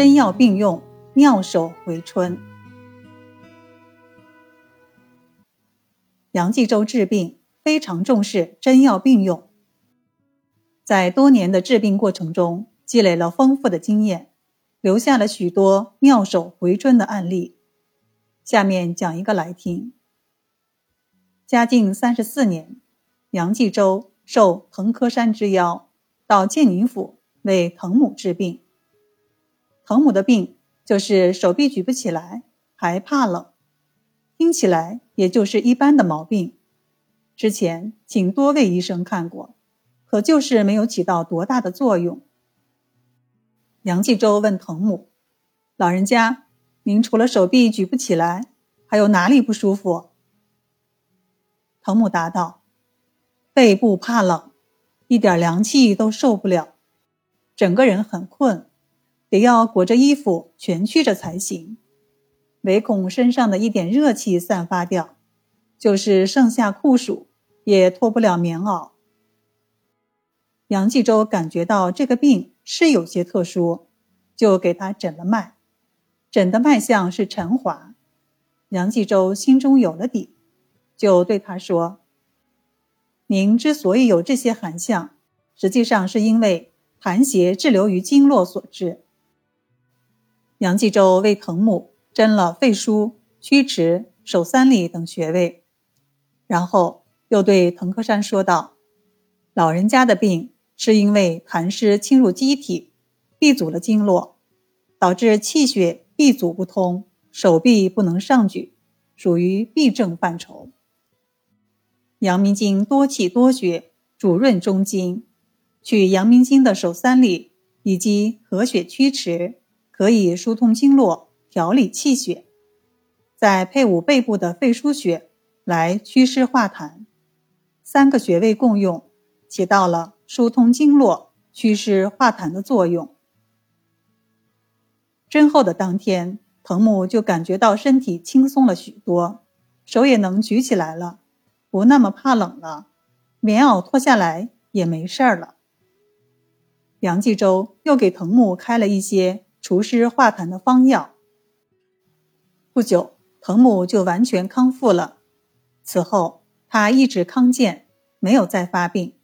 真药并用，妙手回春。杨继周治病非常重视真药并用，在多年的治病过程中积累了丰富的经验，留下了许多妙手回春的案例。下面讲一个来听。嘉靖三十四年，杨继周受彭科山之邀，到建宁府为滕母治病。滕母的病就是手臂举不起来，还怕冷，听起来也就是一般的毛病。之前请多位医生看过，可就是没有起到多大的作用。杨继周问滕母：“老人家，您除了手臂举不起来，还有哪里不舒服？”滕母答道：“背部怕冷，一点凉气都受不了，整个人很困，得要裹着衣服蜷曲着才行。唯恐身上的一点热气散发掉，就是盛夏酷暑也脱不了棉袄。”杨继周感觉到这个病是有些特殊，就给他诊了脉，诊的脉象是沉滑。杨继周心中有了底。就对他说：“您之所以有这些寒象，实际上是因为寒邪滞留于经络所致。”杨继周为滕母针了肺腧、曲池、手三里等穴位，然后又对滕克山说道：“老人家的病是因为痰湿侵入机体，闭阻了经络，导致气血闭阻不通，手臂不能上举，属于痹症范畴。”阳明经多气多血，主润中经。取阳明经的手三里以及合血曲池，可以疏通经络，调理气血。再配伍背部的肺腧穴来祛湿化痰，三个穴位共用，起到了疏通经络、祛湿化痰的作用。针后的当天，藤木就感觉到身体轻松了许多，手也能举起来了。不那么怕冷了，棉袄脱下来也没事儿了。杨继周又给藤木开了一些除湿化痰的方药。不久，彭母就完全康复了。此后，她一直康健，没有再发病。